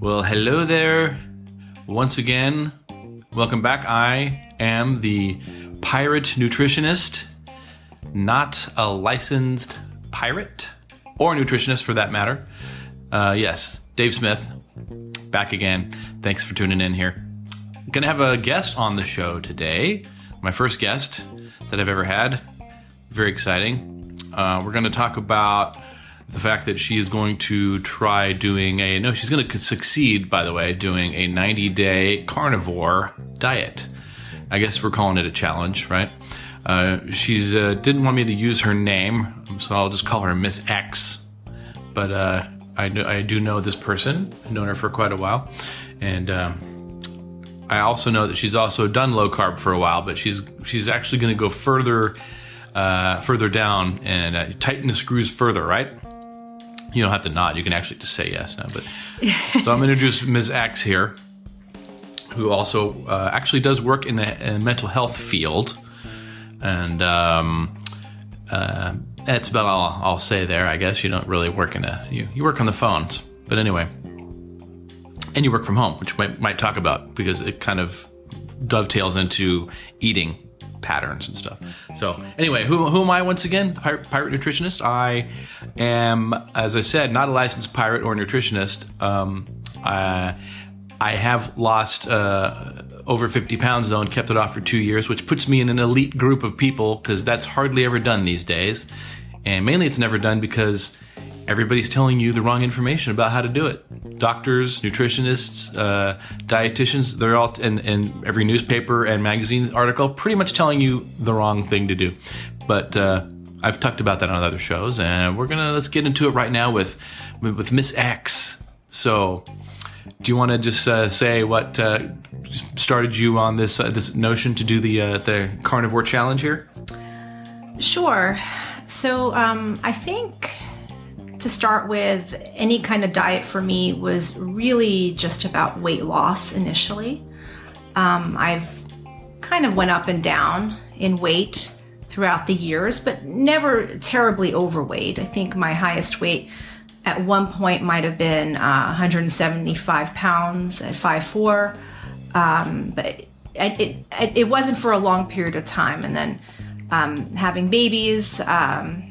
Well, hello there. Once again, welcome back. I am the pirate nutritionist, not a licensed pirate or nutritionist for that matter. Uh, yes, Dave Smith, back again. Thanks for tuning in here. Gonna have a guest on the show today. My first guest that I've ever had. Very exciting. Uh, we're gonna talk about the fact that she is going to try doing a no she's going to succeed by the way doing a 90 day carnivore diet. I guess we're calling it a challenge right? Uh, she's uh, didn't want me to use her name so i'll just call her miss x. But uh, I, do, I do know this person. I've known her for quite a while. And um, i also know that she's also done low carb for a while but she's she's actually going to go further uh, further down and uh, tighten the screws further right you don't have to nod. You can actually just say yes now. But so I'm going to introduce Ms. X here, who also uh, actually does work in the mental health field, and um, uh, that's about all I'll say there. I guess you don't really work in a you, you work on the phones, but anyway, and you work from home, which might might talk about because it kind of dovetails into eating patterns and stuff. So anyway, who, who am I once again? Pirate, pirate, nutritionist. I am, as I said, not a licensed pirate or nutritionist. Um, I, I have lost uh, over 50 pounds though and kept it off for two years, which puts me in an elite group of people because that's hardly ever done these days. And mainly it's never done because everybody's telling you the wrong information about how to do it. Doctors, nutritionists, uh, dietitians, they're all in, in every newspaper and magazine article pretty much telling you the wrong thing to do. But uh, I've talked about that on other shows, and we're gonna let's get into it right now with with Miss X. So, do you want to just uh, say what uh, started you on this uh, this notion to do the uh, the carnivore challenge here? Sure. So um, I think to start with, any kind of diet for me was really just about weight loss initially. Um, I've kind of went up and down in weight throughout the years, but never terribly overweight. I think my highest weight at one point might have been uh, 175 pounds at 5'4. Um, but it, it, it, wasn't for a long period of time. And then um, having babies, um,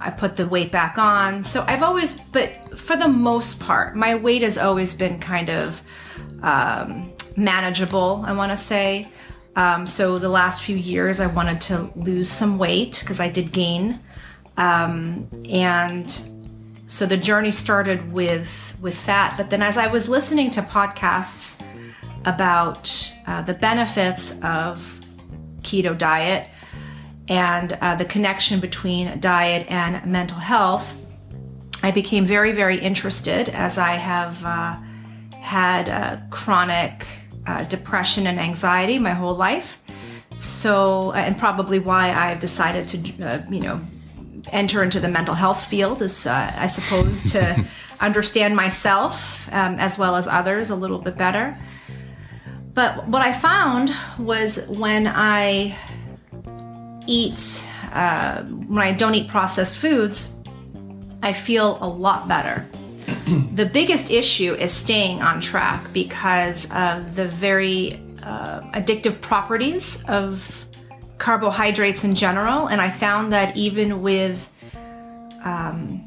I put the weight back on. So I've always, but for the most part, my weight has always been kind of um, manageable, I want to say. Um, so the last few years, I wanted to lose some weight because I did gain. Um, and so the journey started with with that. But then as I was listening to podcasts about uh, the benefits of keto diet, and uh, the connection between diet and mental health, I became very, very interested as I have uh, had uh, chronic uh, depression and anxiety my whole life. So, and probably why I've decided to, uh, you know, enter into the mental health field is, uh, I suppose, to understand myself um, as well as others a little bit better. But what I found was when I eat, uh, when I don't eat processed foods, I feel a lot better. the biggest issue is staying on track because of the very uh, addictive properties of carbohydrates in general. And I found that even with um,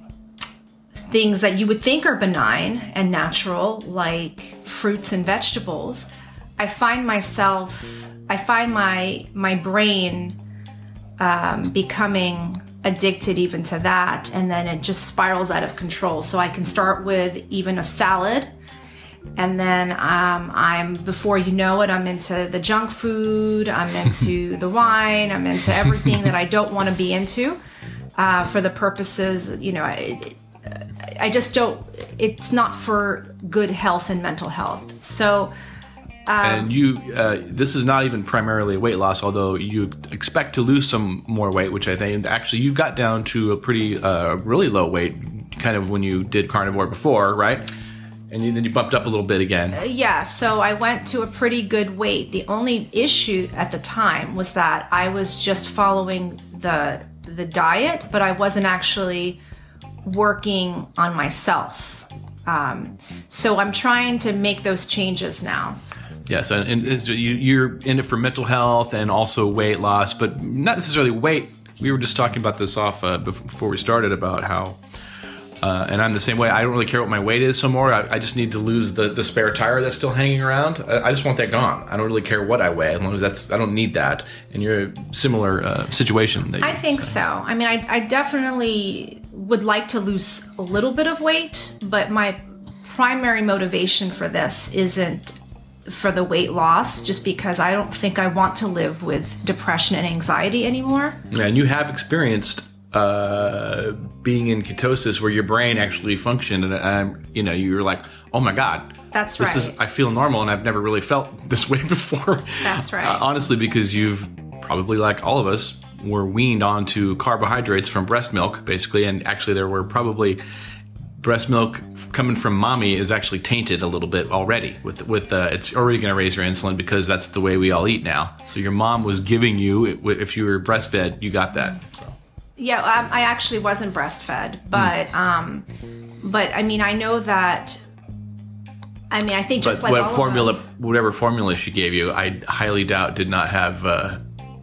things that you would think are benign and natural, like fruits and vegetables, I find myself, I find my my brain um, becoming addicted even to that and then it just spirals out of control. So i can start with even a salad and then um, i'm before you know it i'm into the junk food i'm into the wine i'm into everything that i don't want to be into uh, for the purposes you know I, I just don't it's not for good health and mental health. So um, and you, uh, this is not even primarily weight loss, although you expect to lose some more weight, which I think actually you got down to a pretty, uh, really low weight, kind of when you did carnivore before, right? And you, then you bumped up a little bit again. Uh, yeah, so I went to a pretty good weight. The only issue at the time was that I was just following the the diet, but I wasn't actually working on myself. Um, so I'm trying to make those changes now. Yes, and, and you, you're in it for mental health and also weight loss, but not necessarily weight. We were just talking about this off uh, before we started about how, uh, and I'm the same way. I don't really care what my weight is some more. I, I just need to lose the, the spare tire that's still hanging around. I, I just want that gone. I don't really care what I weigh as long as that's. I don't need that. And you're a similar uh, situation. That I think so. I mean, I, I definitely would like to lose a little bit of weight, but my primary motivation for this isn't for the weight loss, just because I don't think I want to live with depression and anxiety anymore. Yeah, and you have experienced uh, being in ketosis where your brain actually functioned, and um, you know you're like, oh my god, That's this right. is I feel normal, and I've never really felt this way before. That's right. Uh, honestly, because you've probably like all of us were weaned onto carbohydrates from breast milk, basically, and actually there were probably breast milk coming from mommy is actually tainted a little bit already with with uh, it's already going to raise your insulin because that's the way we all eat now so your mom was giving you if you were breastfed you got that so Yeah, um, I actually wasn't breastfed, but um, but I mean, I know that. I mean, I think but just like what all formula of us, whatever formula she gave you i highly doubt did not have uh,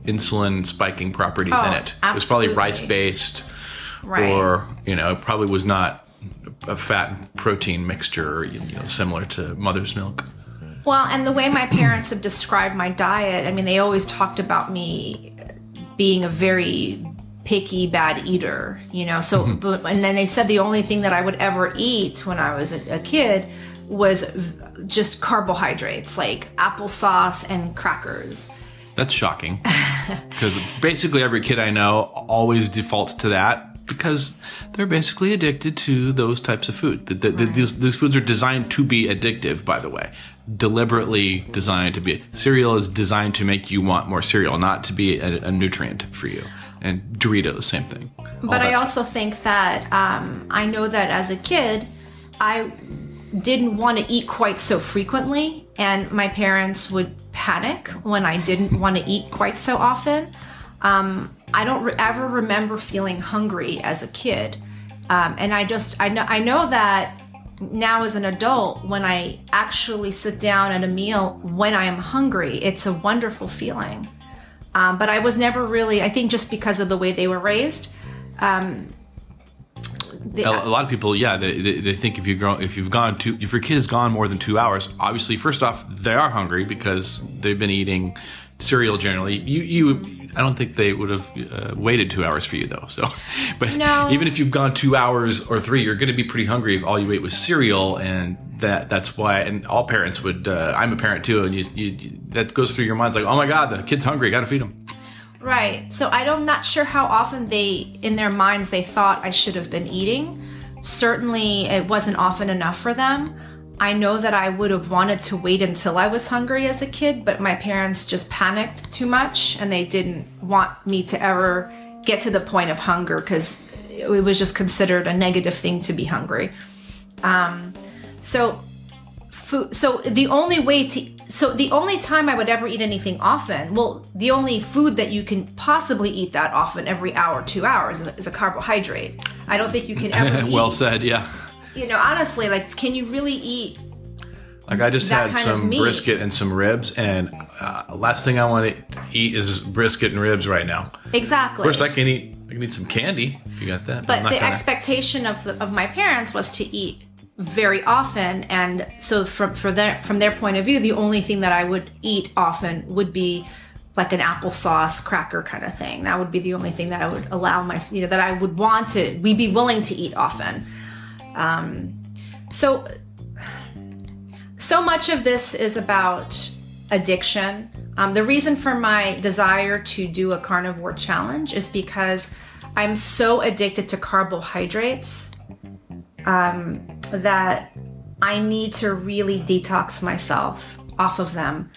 insulin spiking properties in Oh, it it was probably rice based right? or you know it probably was not a fat and protein mixture you know similar to mother's milk Well, and the way my parents have described my diet, I mean, they always talked about me being a very picky, bad eater, you know. So, Mm-hmm. but, and then they said the only thing that I would ever eat when I was a, a kid was v- just carbohydrates, like applesauce and crackers. That's shocking. Because basically every kid I know always defaults to that because they're basically addicted to those types of food. The, the, the- these, these foods are designed to be addictive, by the way. Deliberately designed to be. Cereal is designed to make you want more cereal, not to be a, a nutrient for you. And Doritos, same thing. But I also think that um, I know that as a kid, I didn't want to eat quite so frequently, and my parents would panic when I didn't want to eat quite so often. Um, I don't re- ever remember feeling hungry as a kid, um, and I just I know I know that now as an adult, when I actually sit down at a meal when I am hungry, it's a wonderful feeling. Um, but I was never really, I think just because of the way they were raised. Um, a lot of people, yeah, they, they, they think if you grow, if you've gone two, if your kid has gone more than two hours, obviously, first off, they are hungry because they've been eating cereal generally. You, you, I don't think they would have uh, waited two hours for you though. So, but No. even if you've gone two hours or three, you're going to be pretty hungry if all you ate was cereal, and that that's why. And all parents would. Uh, I'm a parent too, and you, you that goes through your minds like, oh my god, the kid's hungry, got to feed him. Right. So I don't, not sure how often they, in their minds, they thought I should have been eating. Certainly, it wasn't often enough for them. I know that I would have wanted to wait until I was hungry as a kid, but my parents just panicked too much and they didn't want me to ever get to the point of hunger because it was just considered a negative thing to be hungry. Um, so food so the only way to so the only time i would ever eat anything often well the only food that you can possibly eat that often every hour two hours is a, is a carbohydrate i don't think you can ever well eat- said, yeah. You know honestly like can you really eat Like I just had some brisket and some ribs, and uh, last thing I want to eat is brisket and ribs right now. exactly Of course, I can eat. I can eat some candy if you got that. but I'm the gonna- expectation of the, of my parents was to eat very often and so from for their from their point of view the only thing that i would eat often would be like an applesauce cracker kind of thing that would be the only thing that i would allow my you know that i would want to we'd be willing to eat often um, so so much of this is about addiction. Um, the reason for my desire to do a carnivore challenge is because I'm so addicted to carbohydrates um, that I need to really detox myself off of them.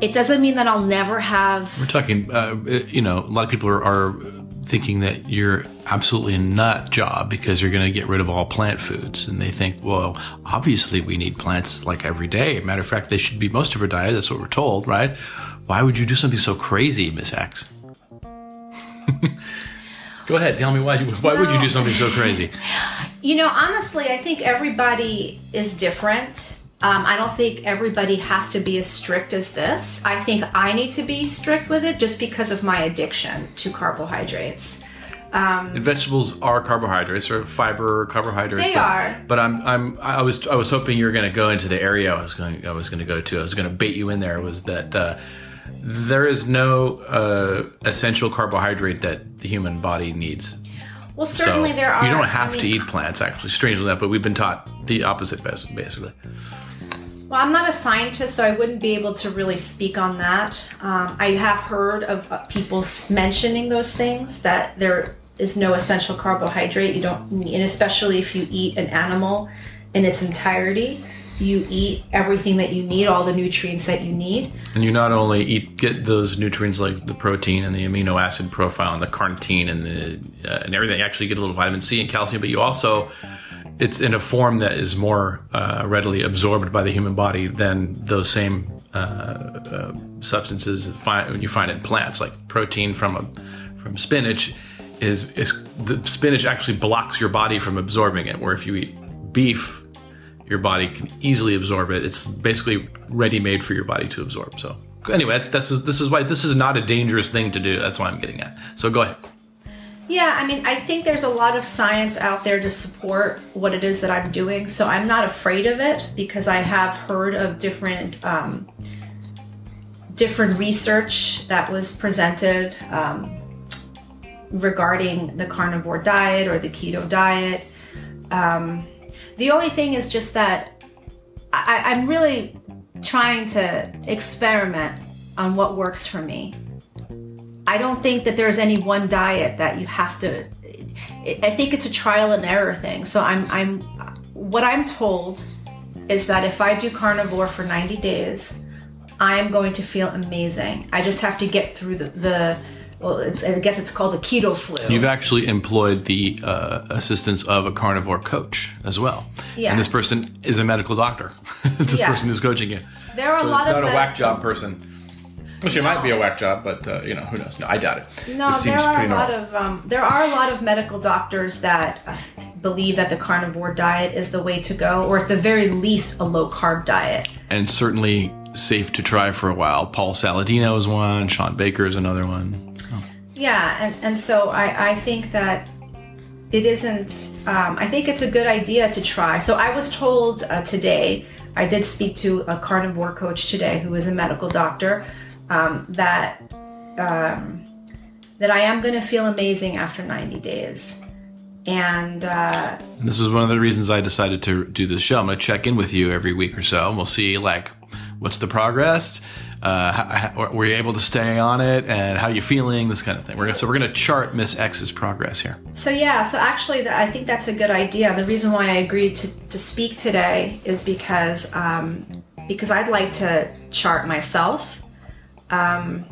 It doesn't mean that I'll never have. We're talking. Uh, you know, a lot of people are, are thinking that you're absolutely a nut job because you're going to get rid of all plant foods, and they think, well, obviously we need plants like every day. Matter of fact, they should be most of our diet. That's what we're told, right? Why would you do something so crazy, Miss X? Go ahead, tell me why. Why would you do something so crazy? You know, honestly, I think everybody is different. Um, I don't think everybody has to be as strict as this. I think I need to be strict with it just because of my addiction to carbohydrates. And vegetables are carbohydrates or fiber carbohydrates. They but, are. But I'm I'm I was I was hoping you were going to go into the area I was going I was going to go to. I was going to bait you in there. Was that uh, there is no uh, essential carbohydrate that the human body needs. Well, certainly so there are. You don't I have to eat plants, actually. Strangely enough, but we've been taught the opposite, bas- basically. Well, I'm not a scientist, so I wouldn't be able to really speak on that. Um, I have heard of uh, people mentioning those things that there is no essential carbohydrate. You don't need, and especially if you eat an animal in its entirety, you eat everything that you need, all the nutrients that you need. And you not only eat get those nutrients like the protein and the amino acid profile and the carnitine and the uh, and everything. You actually get a little vitamin C and calcium, but you also it's in a form that is more uh, readily absorbed by the human body than those same uh, uh, substances find, you find in plants, like protein from a from spinach. Is, is the spinach actually blocks your body from absorbing it? Where if you eat beef, your body can easily absorb it. It's basically ready made for your body to absorb. So anyway, that's this is why this is not a dangerous thing to do. That's why I'm getting at. So go ahead. Yeah, I mean, I think there's a lot of science out there to support what it is that I'm doing, so I'm not afraid of it because I have heard of different um, different research that was presented um, regarding the carnivore diet or the keto diet. Um, the only thing is just that I, I'm really trying to experiment on what works for me. I don't think that there's any one diet that you have to. I think it's a trial and error thing. So I'm, I'm, what I'm told is that if I do carnivore for 90 days, I am going to feel amazing. I just have to get through the, the well, it's, I guess it's called a keto flu. You've actually employed the uh, assistance of a carnivore coach as well. And this person is a medical doctor. this Yes. person is coaching you. there are So a lot of. it's not of a med- whack job person. Well, she might be a whack job, but uh, you know who knows? No, I doubt it. No, this there seems are a lot normal. of um, there are a lot of medical doctors that uh, believe that the carnivore diet is the way to go, or at the very least, a low carb diet. and certainly safe to try for a while. Paul Saladino is one. Shawn Baker is another one. Yeah, and, and so I, I think that it isn't, um, I think it's a good idea to try. So I was told uh, today, I did speak to a carnivore coach today who is a medical doctor, um, that, um, that I am going to feel amazing after 90 days. And uh, And this is one of the reasons I decided to do this show. I'm going to check in with you every week or so, and we'll see like what's the progress. Uh, how, how, were you able to stay on it, and how you feeling? This kind of thing. We're gonna, so we're going to chart Miss X's progress here. So yeah, so actually, I think that's a good idea. The reason why I agreed to, to speak today is because um, because I'd like to chart myself, um,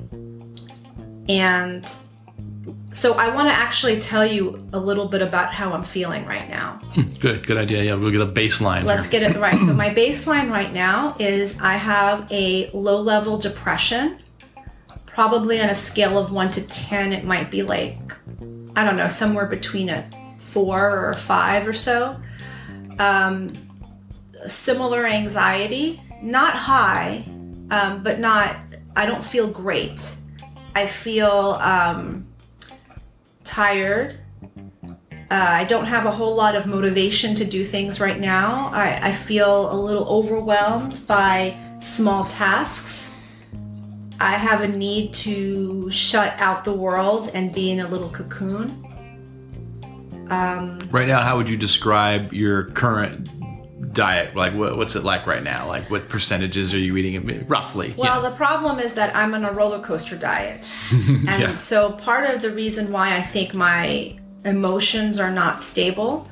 and so I want to actually tell you a little bit about how I'm feeling right now. Good, good idea. Yeah, we'll get a baseline. Let's here. get it right. So my baseline right now is I have a low level depression. Probably on a scale of one to ten, it might be like I don't know, somewhere between a four or a five or so. Um, similar anxiety, not high, um, but not. I don't feel great. I feel um, tired. Uh, I don't have a whole lot of motivation to do things right now. I, I feel a little overwhelmed by small tasks. I have a need to shut out the world and be in a little cocoon. Right now, how would you describe your current diet? Like, what, what's it like right now? Like, what percentages are you eating roughly? Well, the problem is that I'm on a roller coaster diet. and Yeah. so part of the reason why I think my emotions are not stable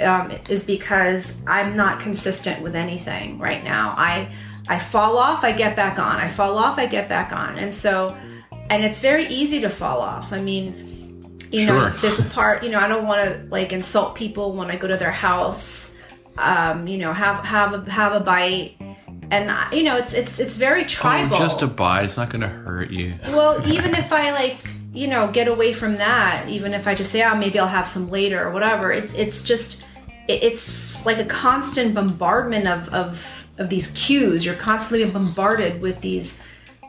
um, is because I'm not consistent with anything right now. I I fall off, I get back on. I fall off, I get back on. And so and it's very easy to fall off. I mean, you know, there's a part, you know, I don't want to like insult people when I go to their house. Um, you know, have have a have a bite and uh, you know, it's it's it's very Oh, tribal. just a bite. It's not going to hurt you. Well, even if I like, you know, get away from that. Even if I just say, oh, maybe I'll have some later or whatever. It's it's just it's like a constant bombardment of of of these cues. You're constantly bombarded with these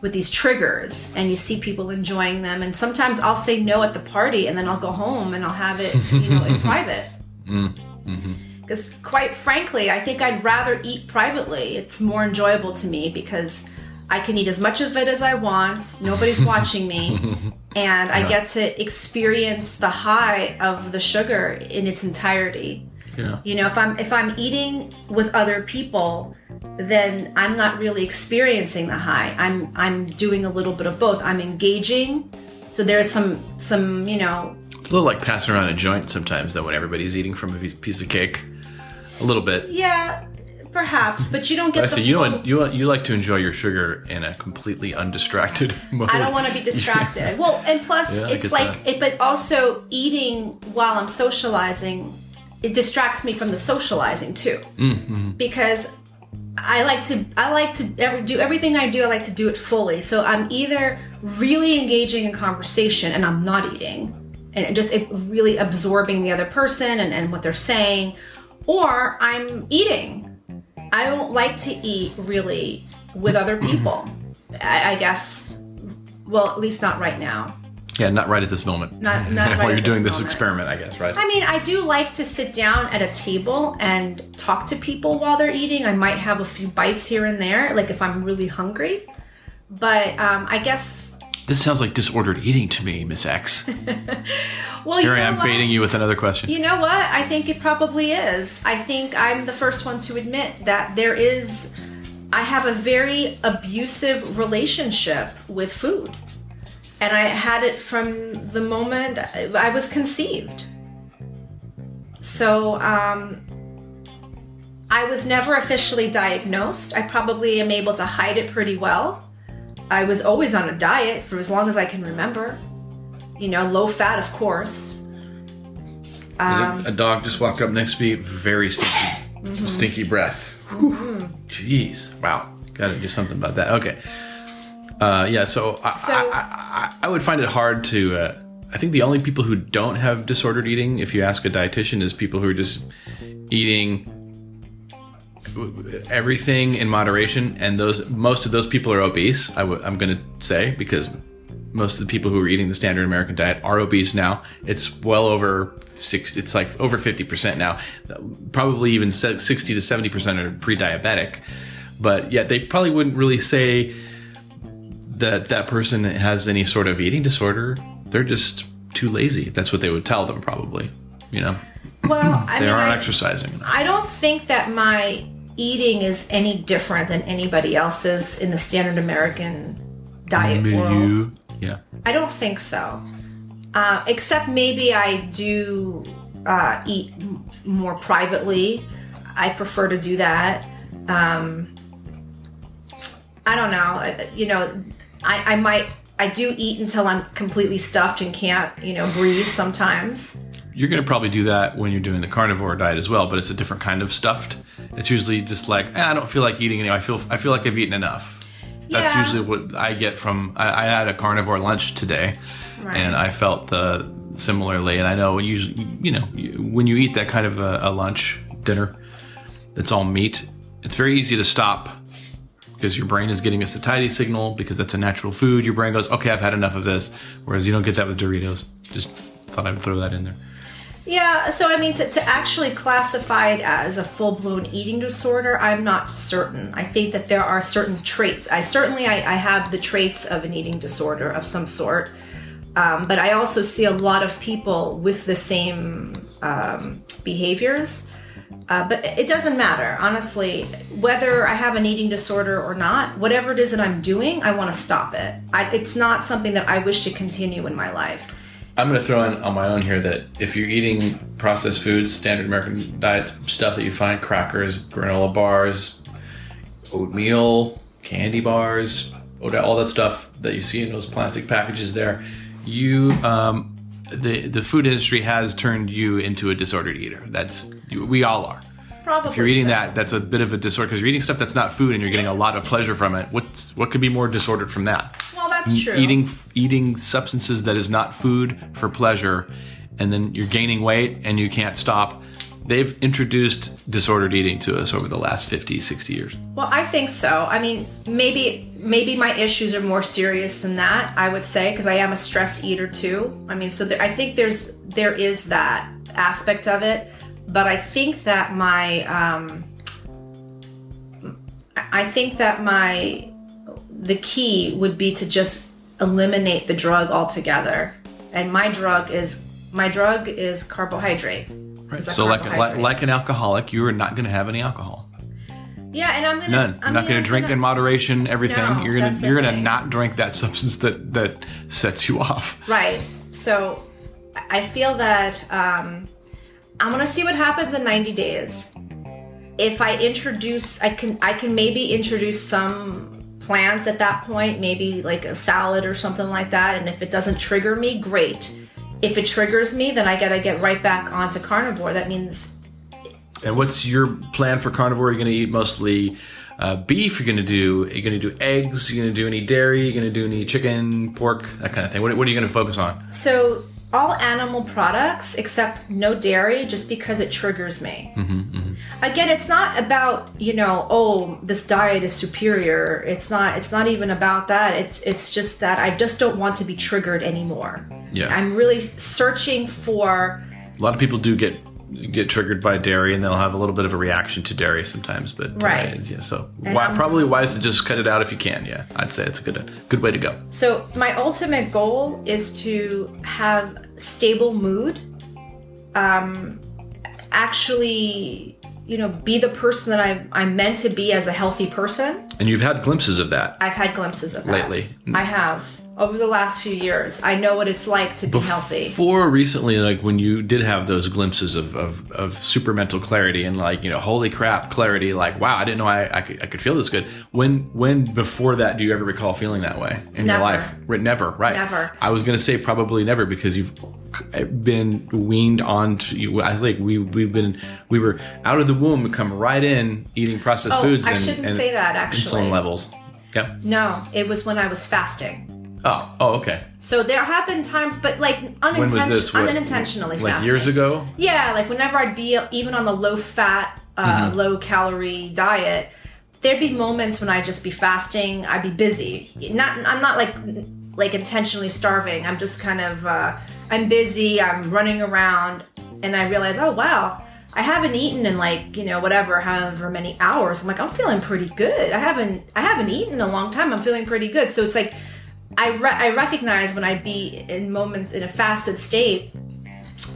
with these triggers and you see people enjoying them and sometimes I'll say no at the party and then I'll go home and I'll have it you know in private mm, mm-hmm. Because quite frankly i think i'd rather eat privately. It's more enjoyable to me because i can eat as much of it as i want. Nobody's watching me. And i get to experience the high of the sugar in its entirety. Yeah. you know if i'm if i'm eating with other people then i'm not really experiencing the high. I'm i'm doing a little bit of both. I'm engaging. So there's some some you know. It's a little like passing around a joint sometimes, though, when everybody's eating from a piece- piece of cake. A little bit. yeah perhaps but you don't get I the see. You full- you you like to enjoy your sugar in a completely undistracted mode. I don't want to be distracted. Well, and plus, Yeah, it's like, it, but also eating while I'm socializing, it distracts me from the socializing too, Mm-hmm. because I like to, I like to every, do everything I do. I like to do it fully. So I'm either really engaging in conversation and I'm not eating, and just really absorbing the other person and, and what they're saying, or I'm eating. I don't like to eat really with other people. I, I guess. Well, at least not right now. Yeah, not right at this moment. Not- not right while you're doing this this moment. experiment, I guess, right? I mean, I do like to sit down at a table and talk to people while they're eating. I might have a few bites here and there, like if I'm really hungry. But um, I guess. This sounds like disordered eating to me, Miss X. Well, you Here I know am what? baiting you with another question. You know what? I think it probably is. I think I'm the first one to admit that there is. I have a very abusive relationship with food. And I had it from the moment I was conceived. So, um, I was never officially diagnosed. I probably am able to hide it pretty well. I was always on a diet for as long as I can remember. You know, low fat, of course. There's a, a dog just walked up next to me, very stinky, Mm-hmm. stinky breath. Whew. Jeez, wow, got to do something about that. Okay, uh, yeah. So, I, So- I, I, I would find it hard to. Uh, I think the only people who don't have disordered eating, if you ask a dietitian, is people who are just eating everything in moderation, and those most of those people are obese. I w- I'm going to say because most of the people who are eating the standard American diet are obese now. It's well over six. It's like over fifty percent now. Probably even sixty to seventy percent are pre-diabetic, but yet they probably wouldn't really say that that person has any sort of eating disorder. They're just too lazy. That's what they would tell them, probably. You know, Well, I they mean, aren't I, exercising. enough. I don't think that my eating is any different than anybody else's in the standard American diet world. Milieu. Yeah. I don't think so. Uh, except maybe I do uh, eat m- more privately. I prefer to do that. Um, I don't know. I- You know, I, I might. I do eat until I'm completely stuffed and can't, you know, breathe sometimes. You're going to probably do that when you're doing the carnivore diet as well, but it's a different kind of stuffed. It's usually just like eh, I don't feel like eating anymore. I feel I feel like I've eaten enough. That's Yeah. usually what I get from. I, I had a carnivore lunch today, Right. and I felt the similarly. And I know when usually you know when you eat that kind of a, a lunch dinner, that's all meat. It's very easy to stop because your brain is getting a satiety signal because that's a natural food. Your brain goes, okay, I've had enough of this. Whereas you don't get that with Doritos. Just thought I'd throw that in there. Yeah, so I mean, to, to actually classify it as a full blown eating disorder, I'm not certain. I think that there are certain traits. I certainly I, I have the traits of an eating disorder of some sort, um, but I also see a lot of people with the same um, behaviors. Uh, but it doesn't matter, honestly. Whether I have an eating disorder or not, whatever it is that I'm doing, I want to stop it. I, it's not something that I wish to continue in my life. I'm going to throw in on my own here that if you're eating processed foods, standard American diet stuff that you find, crackers, granola bars, oatmeal, candy bars, all that stuff that you see in those plastic packages there, you, um, the, the food industry has turned you into a disordered eater. That's, we all are. Probably. If you're eating so. that, that's a bit of a disorder because you're eating stuff that's not food and you're getting a lot of pleasure from it. What's what could be more disordered from that? That's true. eating eating substances that is not food for pleasure, and then you're gaining weight and you can't stop. They've introduced disordered eating to us over the last 50, 60 years. Well, I think so. I mean, maybe maybe my issues are more serious than that. I would say because I am a stress eater too. I mean, so there, I think there's there is that aspect of it, but I think that my um, I think that my the key would be to just eliminate the drug altogether. And my drug is my drug is carbohydrate. Right. So, like, like like an alcoholic, you are not going to have any alcohol. Yeah, and I'm gonna None. I'm not going I'm to drink gonna- in moderation. Everything. No, you're gonna you're gonna not drink that substance that that sets you off. Right. So I feel that um, I'm gonna see what happens in 90 days. If I introduce, I can I can maybe introduce some plants at that point, maybe like a salad or something like that. And if it doesn't trigger me, great. If it triggers me, then I gotta get right back onto carnivore. That means And what's your plan for carnivore? You're to eat mostly uh, beef. You're to do. You're to do eggs. You're to do any dairy. You're to do any chicken, pork, that kind of thing. What, what are you to focus on? So all animal products except no dairy, just because it triggers me. Mm-hmm, mm-hmm. Again, it's not about you know, oh, this diet is superior. It's not. It's not even about that. It's it's just that I just don't want to be triggered anymore. Yeah. I'm really searching for. A lot of people do get get triggered by dairy, and they'll have a little bit of a reaction to dairy sometimes. But uh, Right. yeah, so why, I'm- probably wise to just cut it out if you can. Yeah, I'd say it's a good good way to go. So my ultimate goal is to have stable mood. Um, actually, you know, be the person that I'm, I'm meant to be as a healthy person. And you've had glimpses of that. I've had glimpses of that. Lately. I have. Over the last few years, I know what it's like to be healthy. Before recently, like when you did have those glimpses of, of, of super mental clarity and like, you know, holy crap, clarity, like, wow, I didn't know I, I, could, I could feel this good. When when before that do you ever recall feeling that way in Never. your life? Never, right? Never. I was going to say probably never because you've been weaned on to you. I think we, we've been, we were out of the womb, come right in eating processed Oh, foods I and, shouldn't and say that, actually. insulin levels. Yep. No, it was when I was fasting. Oh, oh, okay. So there have been times, but like unintention- this? What, unintentionally Like fasting. years ago? Yeah, like whenever I'd be even on the low fat, uh, Mm-hmm. low calorie diet, there'd be moments when I'd just be fasting. I'd be busy. Not, I'm not like like intentionally starving. I'm just kind of uh, I'm busy. I'm running around, and I realize, oh wow, I haven't eaten in like you know whatever, however many hours. I'm like, I'm feeling pretty good. I haven't I haven't eaten in a long time. I'm feeling pretty good. So it's like. I, re- I recognize when I'd be in moments in a fasted state,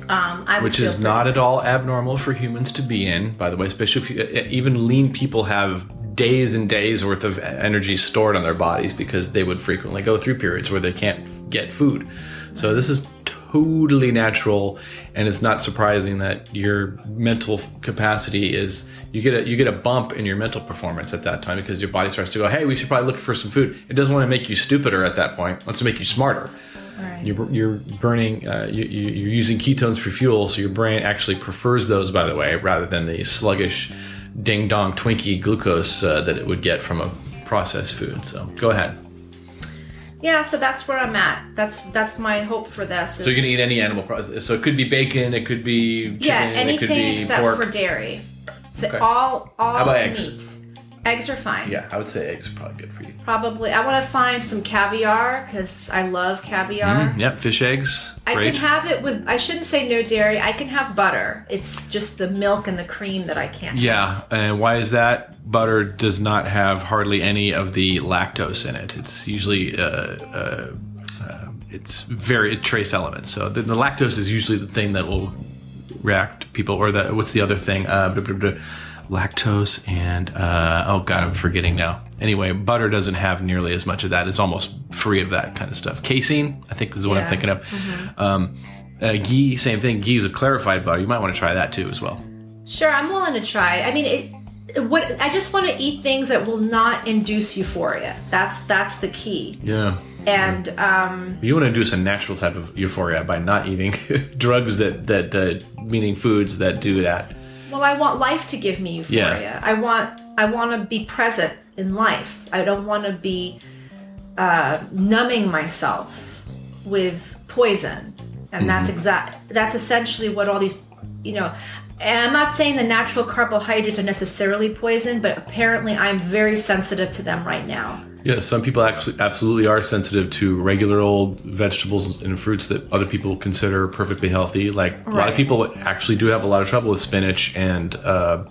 um, I which is not at all abnormal for humans to be in by the way especially if you, even lean people have days and days worth of energy stored on their bodies because they would frequently go through periods where they can't get food. So this is totally natural and it's not surprising that your mental capacity is you get a you get a bump in your mental performance at that time because your body starts to go hey we should probably look for some food. It doesn't want to make you stupider at that point it wants to make you smarter. Right. you're, you're burning uh, you, you- you're using ketones for fuel so your brain actually prefers those by the way rather than the sluggish ding dong twinkie glucose uh, that it would get from a processed food so go ahead Yeah, so that's where I'm at. That's that's my hope for this. so you're gonna eat any animal process so it could be bacon it could be chicken yeah it could anything be except pork for dairy. So Okay. all all How about meat. Eggs? Eggs are fine. yeah i would say eggs are probably good for you Probably. I want to find some caviar because I love caviar. yep fish eggs I great can have it with. I shouldn't say no dairy. I can have butter. It's just the milk and the cream that I can't. yeah, and why is that? Butter does not have hardly any of the lactose in it. It's usually uh, uh, uh, it's very trace elements. So the, the lactose is usually the thing that will react people. Or the what's the other thing? Uh, blah, blah, blah. Lactose and uh, oh god, I'm forgetting now. Anyway, butter doesn't have nearly as much of that. It's almost free of that kind of stuff. Casein, I think, is what I'm thinking of. Um, uh, ghee, same thing. Ghee is a clarified butter. You might want to try that too as well. Sure, I'm willing to try. I mean, it, what I just want to eat things that will not induce euphoria. That's that's the key. Yeah. And um, You want to induce a natural type of euphoria by not eating drugs that that uh, meaning foods that do that. Well, I want life to give me euphoria. Yeah. I want I want to be present in life. I don't want to be uh, numbing myself with poison, and that's exact. That's essentially what all these, you know. And I'm not saying the natural carbohydrates are necessarily poison, but apparently I'm very sensitive to them right now. Yeah, some people actually absolutely are sensitive to regular old vegetables and fruits that other people consider perfectly healthy. Like a lot of people actually do have a lot of trouble with spinach and uh,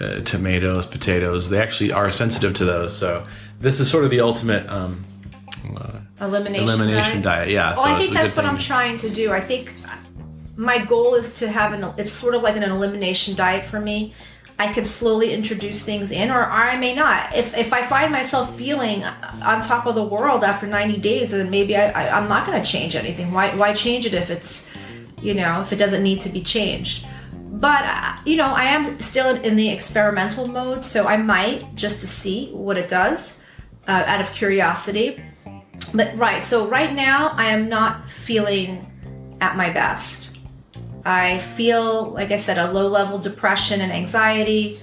uh, tomatoes, potatoes. They actually are sensitive to those. So this is sort of the ultimate um, Elimination. elimination diet. diet. Yeah. Well, so I think that's what I'm trying to do. I think my goal is to have an. It's sort of like an elimination diet for me. I can slowly introduce things in, or I may not. If if I find myself feeling on top of the world after 90 days, then maybe I, I I'm not going to change anything. Why why change it if it's you know if it doesn't need to be changed? But uh, you know I am still in the experimental mode, so I might just to see what it does uh, out of curiosity. But right, so right now I am not feeling at my best. I feel, like I said, a low level depression and anxiety.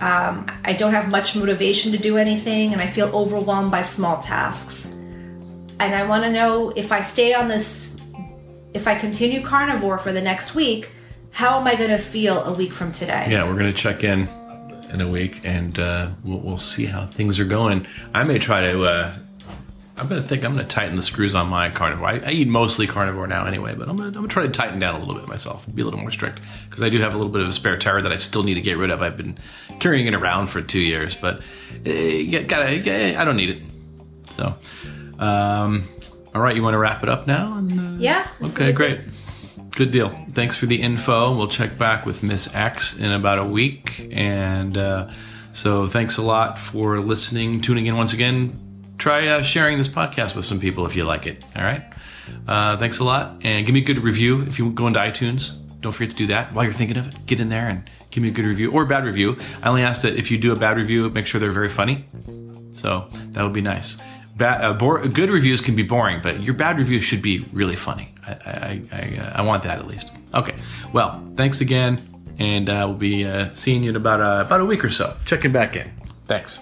Um, I don't have much motivation to do anything, and I feel overwhelmed by small tasks. And I want to know if I stay on this, if I continue carnivore for the next week, how am I going to feel a week from today? Yeah, we're gonna check in in a week, and uh, we'll, we'll see how things are going. I may try to. Uh, I'm gonna think I'm gonna tighten the screws on my carnivore. I, I eat mostly carnivore now anyway, but I'm gonna, I'm gonna try to tighten down a little bit myself, be a little more strict, because I do have a little bit of a spare tire that I still need to get rid of. I've been carrying it around for two years, but uh, gotta, I don't need it. So, um, all right, you want to wrap it up now? And, uh, Yeah, Okay, great. Good deal. Thanks for the info. We'll check back with Miss X in about a week. And uh, so thanks a lot for listening, tuning in once again. Try uh, sharing this podcast with some people if you like it. All right. Uh, thanks a lot. And give me a good review if you go into iTunes. Don't forget to do that while you're thinking of it. Get in there and give me a good review or a bad review. I only ask that if you do a bad review, make sure they're very funny. So that would be nice. Bad, uh, bore, good reviews can be boring, but your bad reviews should be really funny. I, I, I, uh, I want that at least. Okay. Well, thanks again, and uh, we'll be uh, seeing you in about uh, about a week or so. Checking back in. Thanks.